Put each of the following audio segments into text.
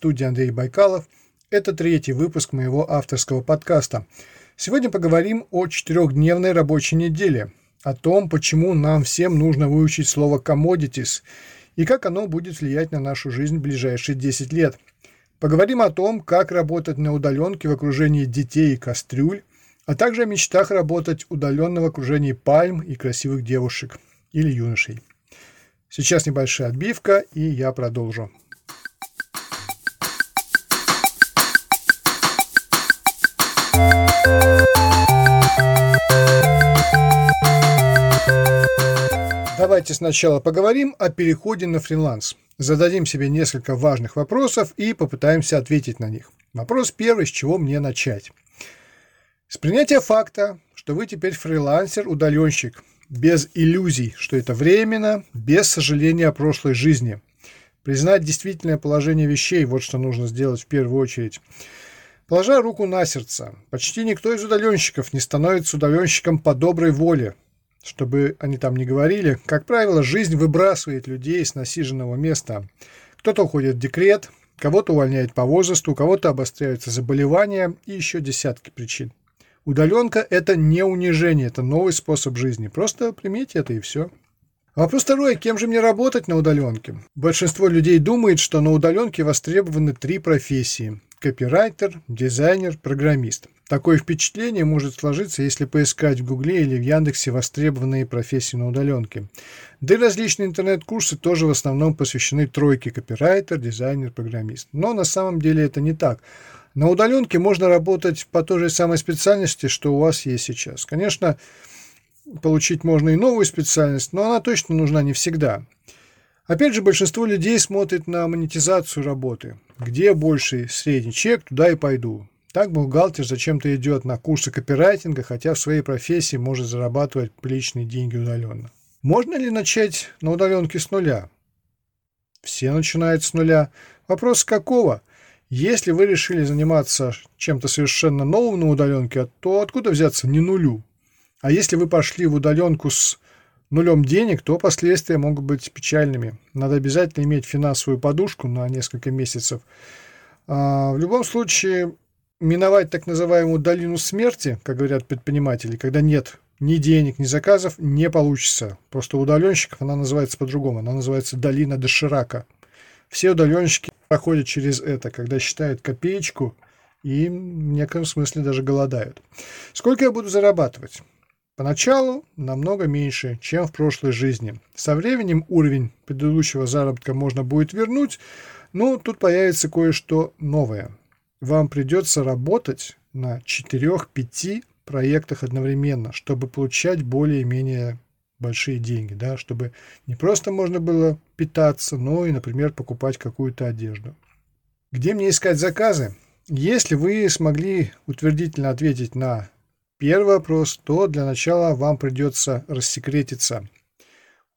студии Андрей Байкалов. Это третий выпуск моего авторского подкаста. Сегодня поговорим о четырехдневной рабочей неделе, о том, почему нам всем нужно выучить слово «commodities» и как оно будет влиять на нашу жизнь в ближайшие 10 лет. Поговорим о том, как работать на удаленке в окружении детей и кастрюль, а также о мечтах работать удаленно в окружении пальм и красивых девушек или юношей. Сейчас небольшая отбивка, и я продолжу. Давайте сначала поговорим о переходе на фриланс. Зададим себе несколько важных вопросов и попытаемся ответить на них. Вопрос первый, с чего мне начать? С принятия факта, что вы теперь фрилансер-удаленщик, без иллюзий, что это временно, без сожаления о прошлой жизни. Признать действительное положение вещей – вот что нужно сделать в первую очередь. Положа руку на сердце, почти никто из удаленщиков не становится удаленщиком по доброй воле, чтобы они там не говорили, как правило, жизнь выбрасывает людей с насиженного места. Кто-то уходит в декрет, кого-то увольняет по возрасту, у кого-то обостряются заболевания и еще десятки причин. Удаленка – это не унижение, это новый способ жизни. Просто примите это и все. Вопрос второй. Кем же мне работать на удаленке? Большинство людей думает, что на удаленке востребованы три профессии – копирайтер, дизайнер, программист – Такое впечатление может сложиться, если поискать в Гугле или в Яндексе востребованные профессии на удаленке. Да и различные интернет-курсы тоже в основном посвящены тройке копирайтер, дизайнер, программист. Но на самом деле это не так. На удаленке можно работать по той же самой специальности, что у вас есть сейчас. Конечно, получить можно и новую специальность, но она точно нужна не всегда. Опять же, большинство людей смотрит на монетизацию работы. Где больший средний чек, туда и пойду. Так бухгалтер зачем-то идет на курсы копирайтинга, хотя в своей профессии может зарабатывать приличные деньги удаленно. Можно ли начать на удаленке с нуля? Все начинают с нуля. Вопрос какого? Если вы решили заниматься чем-то совершенно новым на удаленке, то откуда взяться не нулю? А если вы пошли в удаленку с нулем денег, то последствия могут быть печальными. Надо обязательно иметь финансовую подушку на несколько месяцев. А, в любом случае, миновать так называемую долину смерти, как говорят предприниматели, когда нет ни денег, ни заказов, не получится. Просто у удаленщиков она называется по-другому. Она называется долина доширака. Все удаленщики проходят через это, когда считают копеечку и в некотором смысле даже голодают. Сколько я буду зарабатывать? Поначалу намного меньше, чем в прошлой жизни. Со временем уровень предыдущего заработка можно будет вернуть, но тут появится кое-что новое – вам придется работать на 4-5 проектах одновременно, чтобы получать более-менее большие деньги, да, чтобы не просто можно было питаться, но и, например, покупать какую-то одежду. Где мне искать заказы? Если вы смогли утвердительно ответить на первый вопрос, то для начала вам придется рассекретиться –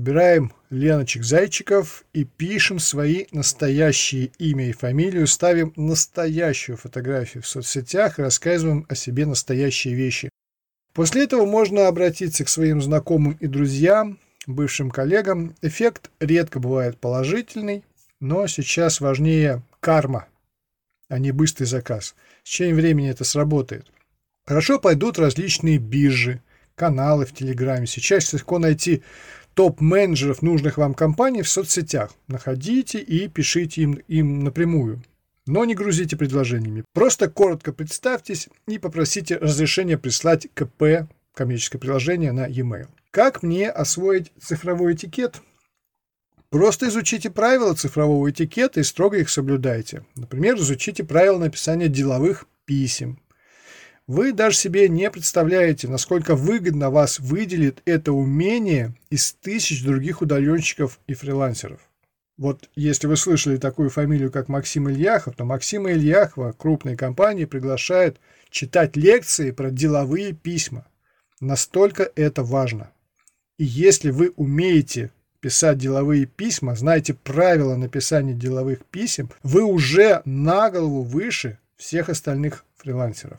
Убираем Леночек-зайчиков и пишем свои настоящие имя и фамилию, ставим настоящую фотографию в соцсетях рассказываем о себе настоящие вещи. После этого можно обратиться к своим знакомым и друзьям, бывшим коллегам. Эффект редко бывает положительный, но сейчас важнее карма, а не быстрый заказ. С течением времени это сработает. Хорошо пойдут различные биржи, каналы в Телеграме. Сейчас легко найти топ-менеджеров нужных вам компаний в соцсетях. Находите и пишите им, им напрямую. Но не грузите предложениями. Просто коротко представьтесь и попросите разрешения прислать КП, коммерческое приложение, на e-mail. Как мне освоить цифровой этикет? Просто изучите правила цифрового этикета и строго их соблюдайте. Например, изучите правила написания деловых писем, вы даже себе не представляете, насколько выгодно вас выделит это умение из тысяч других удаленщиков и фрилансеров. Вот если вы слышали такую фамилию, как Максим Ильяхов, то Максима Ильяхова крупные компании приглашают читать лекции про деловые письма. Настолько это важно. И если вы умеете писать деловые письма, знаете правила написания деловых писем, вы уже на голову выше всех остальных фрилансеров.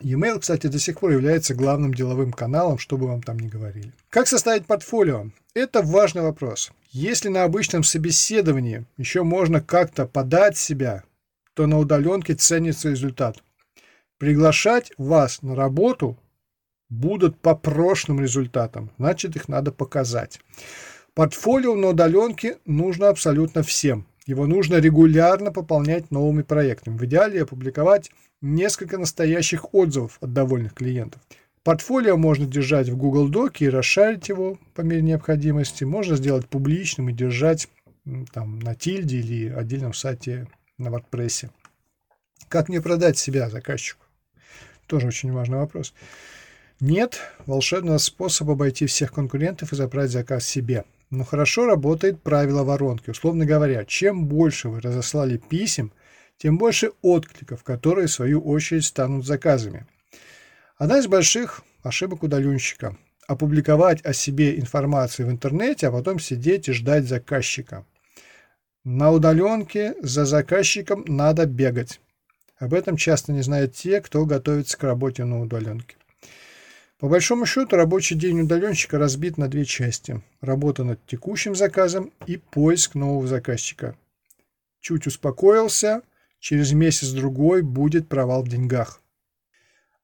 E-mail, кстати, до сих пор является главным деловым каналом, что бы вам там ни говорили. Как составить портфолио? Это важный вопрос. Если на обычном собеседовании еще можно как-то подать себя, то на удаленке ценится результат. Приглашать вас на работу будут по прошлым результатам, значит их надо показать. Портфолио на удаленке нужно абсолютно всем. Его нужно регулярно пополнять новыми проектами. В идеале опубликовать несколько настоящих отзывов от довольных клиентов. Портфолио можно держать в Google Доке и расшарить его по мере необходимости. Можно сделать публичным и держать там, на тильде или отдельном сайте на WordPress. Как мне продать себя заказчику? Тоже очень важный вопрос. Нет волшебного способа обойти всех конкурентов и забрать заказ себе. Но хорошо работает правило воронки. Условно говоря, чем больше вы разослали писем, тем больше откликов, которые в свою очередь станут заказами. Одна из больших ошибок удаленщика – опубликовать о себе информацию в интернете, а потом сидеть и ждать заказчика. На удаленке за заказчиком надо бегать. Об этом часто не знают те, кто готовится к работе на удаленке. По большому счету, рабочий день удаленщика разбит на две части. Работа над текущим заказом и поиск нового заказчика. Чуть успокоился, через месяц-другой будет провал в деньгах.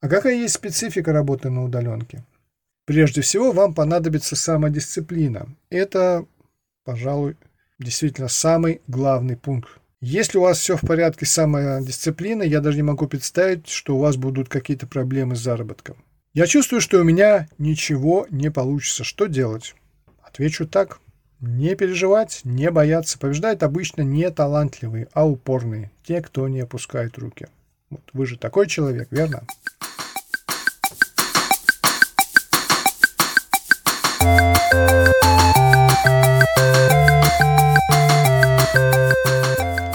А какая есть специфика работы на удаленке? Прежде всего, вам понадобится самодисциплина. Это, пожалуй, действительно самый главный пункт если у вас все в порядке с самодисциплиной, я даже не могу представить, что у вас будут какие-то проблемы с заработком. Я чувствую, что у меня ничего не получится. Что делать? Отвечу так. Не переживать, не бояться. Побеждают обычно не талантливые, а упорные. Те, кто не опускает руки. Вот вы же такой человек, верно?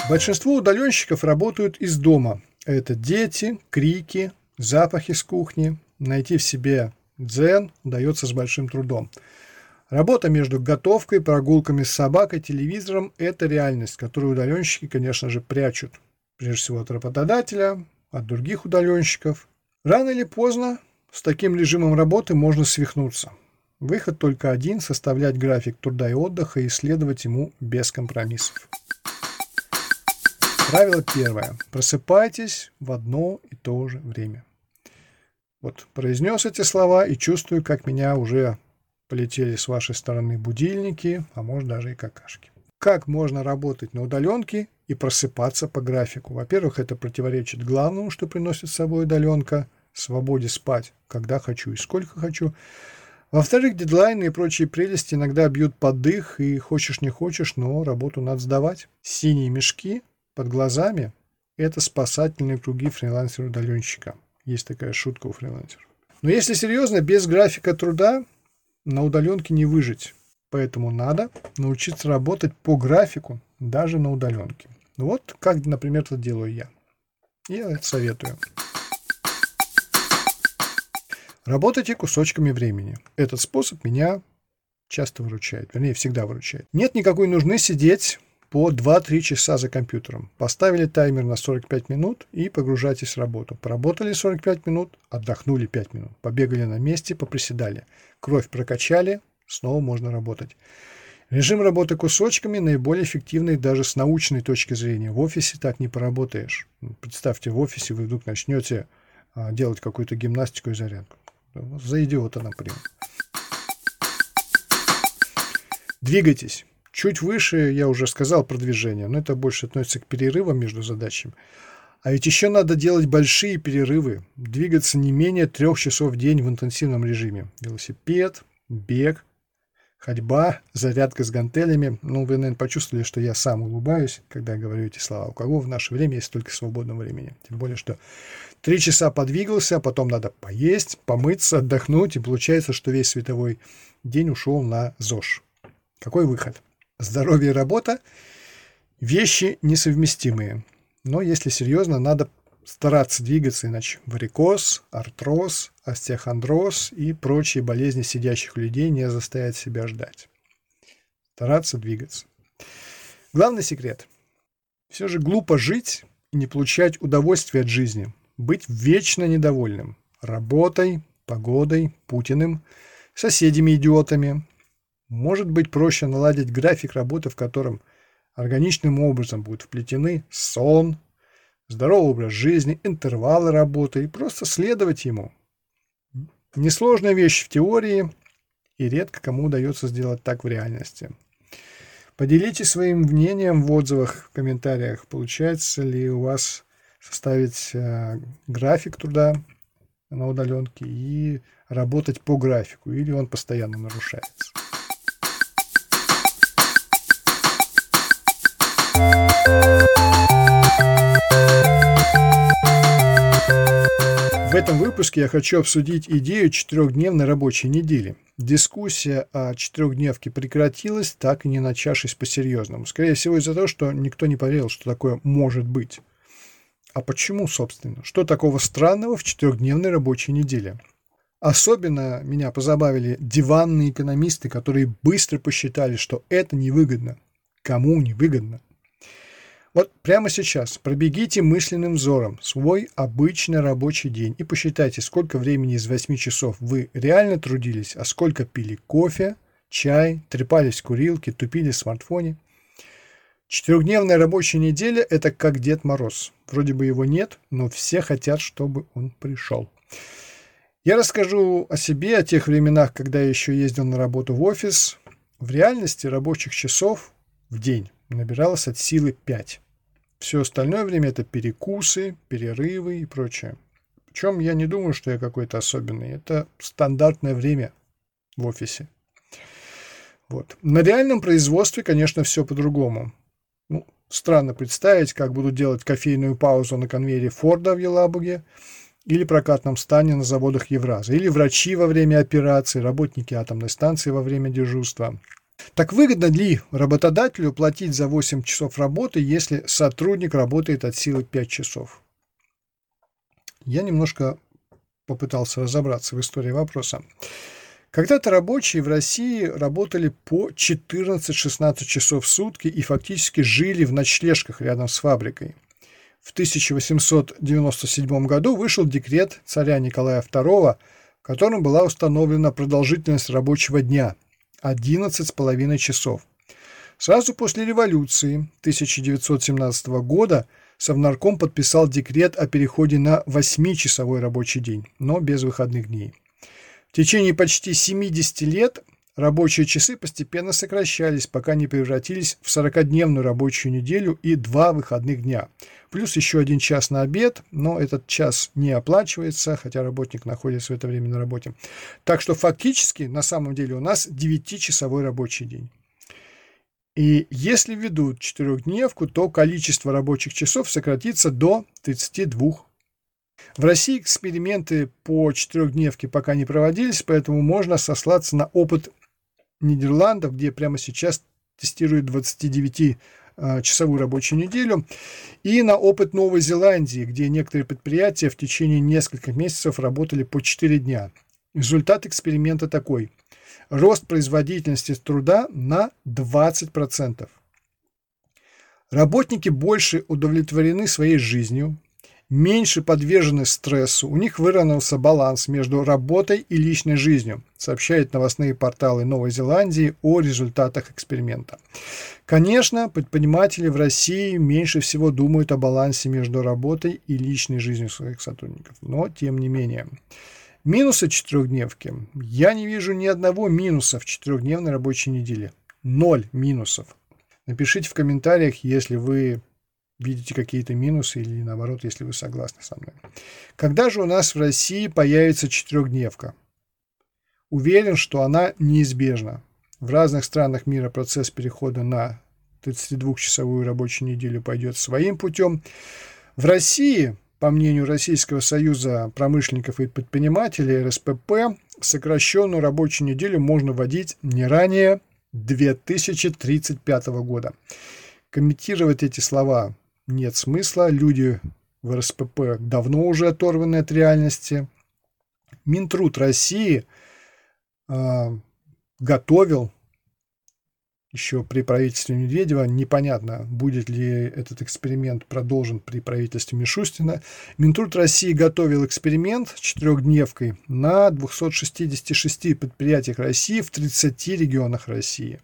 Большинство удаленщиков работают из дома. Это дети, крики, запахи с кухни. Найти в себе дзен удается с большим трудом. Работа между готовкой, прогулками с собакой, телевизором – это реальность, которую удаленщики, конечно же, прячут. Прежде всего от работодателя, от других удаленщиков. Рано или поздно с таким режимом работы можно свихнуться. Выход только один – составлять график труда и отдыха и следовать ему без компромиссов. Правило первое. Просыпайтесь в одно и то же время. Вот произнес эти слова и чувствую, как меня уже полетели с вашей стороны будильники, а может даже и какашки. Как можно работать на удаленке и просыпаться по графику? Во-первых, это противоречит главному, что приносит с собой удаленка – свободе спать, когда хочу и сколько хочу. Во-вторых, дедлайны и прочие прелести иногда бьют под дых, и хочешь не хочешь, но работу надо сдавать. Синие мешки под глазами – это спасательные круги фрилансера-удаленщика. Есть такая шутка у фрилансеров. Но если серьезно, без графика труда на удаленке не выжить. Поэтому надо научиться работать по графику даже на удаленке. Вот как, например, это делаю я. Я это советую. Работайте кусочками времени. Этот способ меня часто выручает, вернее, всегда выручает. Нет никакой нужды сидеть по 2-3 часа за компьютером. Поставили таймер на 45 минут и погружайтесь в работу. Поработали 45 минут, отдохнули 5 минут. Побегали на месте, поприседали. Кровь прокачали, снова можно работать. Режим работы кусочками наиболее эффективный даже с научной точки зрения. В офисе так не поработаешь. Представьте, в офисе вы вдруг начнете а, делать какую-то гимнастику и зарядку. За идиота, например. Двигайтесь. Чуть выше я уже сказал про движение, но это больше относится к перерывам между задачами. А ведь еще надо делать большие перерывы, двигаться не менее трех часов в день в интенсивном режиме. Велосипед, бег, ходьба, зарядка с гантелями. Ну, вы, наверное, почувствовали, что я сам улыбаюсь, когда говорю эти слова. У кого в наше время есть столько свободного времени? Тем более, что три часа подвигался, а потом надо поесть, помыться, отдохнуть, и получается, что весь световой день ушел на ЗОЖ. Какой выход? Здоровье и работа – вещи несовместимые. Но если серьезно, надо стараться двигаться, иначе варикоз, артроз, остеохондроз и прочие болезни сидящих людей не заставят себя ждать. Стараться двигаться. Главный секрет. Все же глупо жить и не получать удовольствие от жизни. быть вечно недовольным работой, погодой, Путиным, соседями-идиотами. Может быть проще наладить график работы, в котором органичным образом будут вплетены сон, здоровый образ жизни, интервалы работы и просто следовать ему. Несложная вещь в теории, и редко кому удается сделать так в реальности. Поделитесь своим мнением в отзывах, в комментариях. Получается ли у вас составить э, график труда на удаленке и работать по графику, или он постоянно нарушается. В этом выпуске я хочу обсудить идею четырехдневной рабочей недели. Дискуссия о четырехдневке прекратилась, так и не начавшись по-серьезному. Скорее всего из-за того, что никто не поверил, что такое может быть. А почему, собственно? Что такого странного в четырехдневной рабочей неделе? Особенно меня позабавили диванные экономисты, которые быстро посчитали, что это невыгодно. Кому невыгодно? Вот прямо сейчас пробегите мысленным взором свой обычный рабочий день и посчитайте, сколько времени из 8 часов вы реально трудились, а сколько пили кофе, чай, трепались в курилке, тупили в смартфоне. Четырехдневная рабочая неделя – это как Дед Мороз. Вроде бы его нет, но все хотят, чтобы он пришел. Я расскажу о себе, о тех временах, когда я еще ездил на работу в офис. В реальности рабочих часов в день набиралось от силы 5. Все остальное время это перекусы, перерывы и прочее. Причем я не думаю, что я какой-то особенный. Это стандартное время в офисе. Вот. На реальном производстве, конечно, все по-другому. Ну, странно представить, как будут делать кофейную паузу на конвейере Форда в Елабуге или прокатном стане на заводах Евраза, или врачи во время операции, работники атомной станции во время дежурства. Так выгодно ли работодателю платить за 8 часов работы, если сотрудник работает от силы 5 часов? Я немножко попытался разобраться в истории вопроса. Когда-то рабочие в России работали по 14-16 часов в сутки и фактически жили в ночлежках рядом с фабрикой. В 1897 году вышел декрет царя Николая II, в котором была установлена продолжительность рабочего дня – 11,5 часов. Сразу после революции 1917 года Совнарком подписал декрет о переходе на 8-часовой рабочий день, но без выходных дней. В течение почти 70 лет рабочие часы постепенно сокращались, пока не превратились в 40-дневную рабочую неделю и два выходных дня. Плюс еще один час на обед, но этот час не оплачивается, хотя работник находится в это время на работе. Так что фактически на самом деле у нас 9-часовой рабочий день. И если введут четырехдневку, то количество рабочих часов сократится до 32 в России эксперименты по четырехдневке пока не проводились, поэтому можно сослаться на опыт Нидерландов, где прямо сейчас тестируют 29-часовую рабочую неделю, и на опыт Новой Зеландии, где некоторые предприятия в течение нескольких месяцев работали по 4 дня. Результат эксперимента такой. Рост производительности труда на 20%. Работники больше удовлетворены своей жизнью, меньше подвержены стрессу, у них выровнялся баланс между работой и личной жизнью, сообщают новостные порталы Новой Зеландии о результатах эксперимента. Конечно, предприниматели в России меньше всего думают о балансе между работой и личной жизнью своих сотрудников, но тем не менее. Минусы четырехдневки. Я не вижу ни одного минуса в четырехдневной рабочей неделе. Ноль минусов. Напишите в комментариях, если вы видите какие-то минусы или наоборот, если вы согласны со мной. Когда же у нас в России появится четырехдневка? Уверен, что она неизбежна. В разных странах мира процесс перехода на 32-часовую рабочую неделю пойдет своим путем. В России, по мнению Российского союза промышленников и предпринимателей, РСПП, сокращенную рабочую неделю можно вводить не ранее 2035 года. Комментировать эти слова нет смысла. Люди в РСПП давно уже оторваны от реальности. Минтруд России э, готовил еще при правительстве Медведева. Непонятно, будет ли этот эксперимент продолжен при правительстве Мишустина. Минтруд России готовил эксперимент четырехдневкой на 266 предприятиях России в 30 регионах России.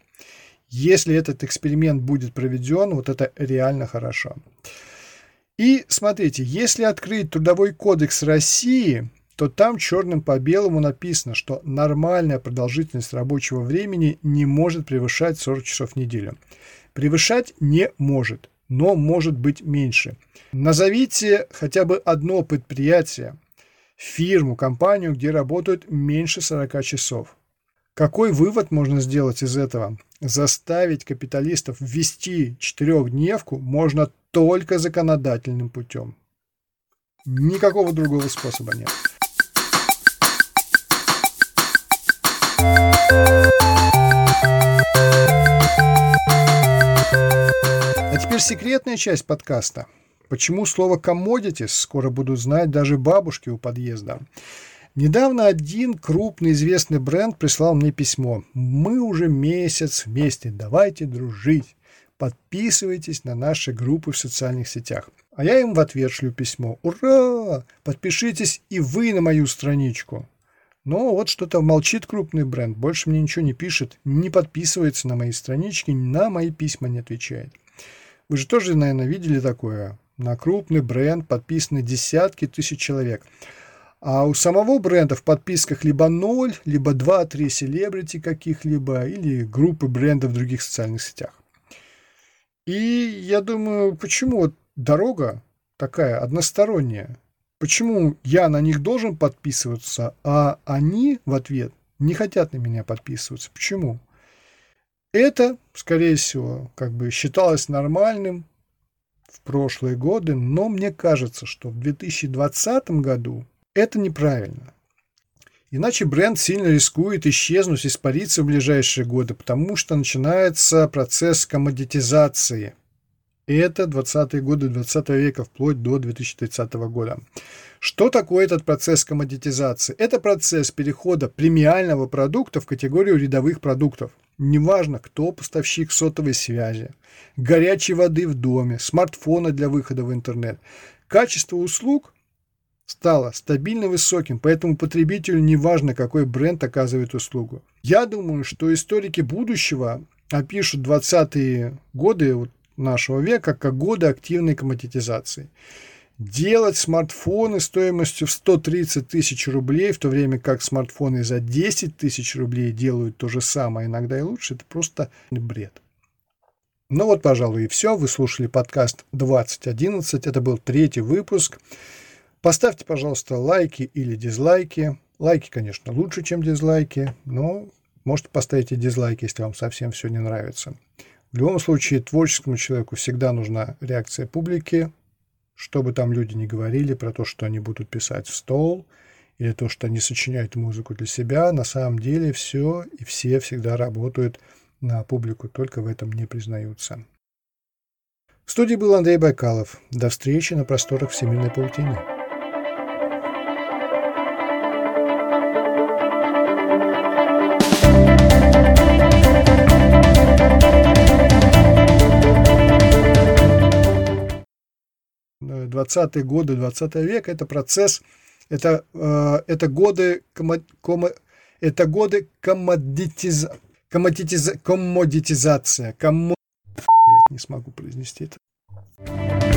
Если этот эксперимент будет проведен, вот это реально хорошо. И смотрите, если открыть Трудовой кодекс России, то там черным по белому написано, что нормальная продолжительность рабочего времени не может превышать 40 часов в неделю. Превышать не может, но может быть меньше. Назовите хотя бы одно предприятие, фирму, компанию, где работают меньше 40 часов. Какой вывод можно сделать из этого? Заставить капиталистов ввести четырехдневку можно только законодательным путем. Никакого другого способа нет. А теперь секретная часть подкаста. Почему слово «commodities» скоро будут знать даже бабушки у подъезда. Недавно один крупный известный бренд прислал мне письмо. Мы уже месяц вместе, давайте дружить. Подписывайтесь на наши группы в социальных сетях. А я им в ответ шлю письмо. Ура! Подпишитесь и вы на мою страничку. Но вот что-то молчит крупный бренд, больше мне ничего не пишет, не подписывается на мои странички, на мои письма не отвечает. Вы же тоже, наверное, видели такое. На крупный бренд подписаны десятки тысяч человек. А у самого бренда в подписках либо 0, либо 2-3 селебрити каких-либо, или группы брендов в других социальных сетях. И я думаю, почему дорога такая односторонняя? Почему я на них должен подписываться, а они в ответ не хотят на меня подписываться? Почему? Это, скорее всего, как бы считалось нормальным в прошлые годы, но мне кажется, что в 2020 году это неправильно. Иначе бренд сильно рискует исчезнуть, испариться в ближайшие годы, потому что начинается процесс коммодитизации – это 20-е годы 20 века, вплоть до 2030 года. Что такое этот процесс коммодитизации? Это процесс перехода премиального продукта в категорию рядовых продуктов. Неважно, кто поставщик сотовой связи, горячей воды в доме, смартфона для выхода в интернет. Качество услуг стало стабильно высоким, поэтому потребителю не важно, какой бренд оказывает услугу. Я думаю, что историки будущего опишут 20-е годы, нашего века как годы активной коммодитизации. Делать смартфоны стоимостью в 130 тысяч рублей, в то время как смартфоны за 10 тысяч рублей делают то же самое, иногда и лучше, это просто бред. Ну вот, пожалуй, и все. Вы слушали подкаст 2011. Это был третий выпуск. Поставьте, пожалуйста, лайки или дизлайки. Лайки, конечно, лучше, чем дизлайки, но можете поставить и дизлайки, если вам совсем все не нравится. В любом случае, творческому человеку всегда нужна реакция публики, чтобы там люди не говорили про то, что они будут писать в стол, или то, что они сочиняют музыку для себя. На самом деле все и все всегда работают на публику, только в этом не признаются. В студии был Андрей Байкалов. До встречи на просторах Всемирной паутины. 20-е годы 20 века, это процесс, это, э, это годы, комо, это годы коммодитиз, коммодитиз, коммодитизация, коммо... Не смогу произнести это.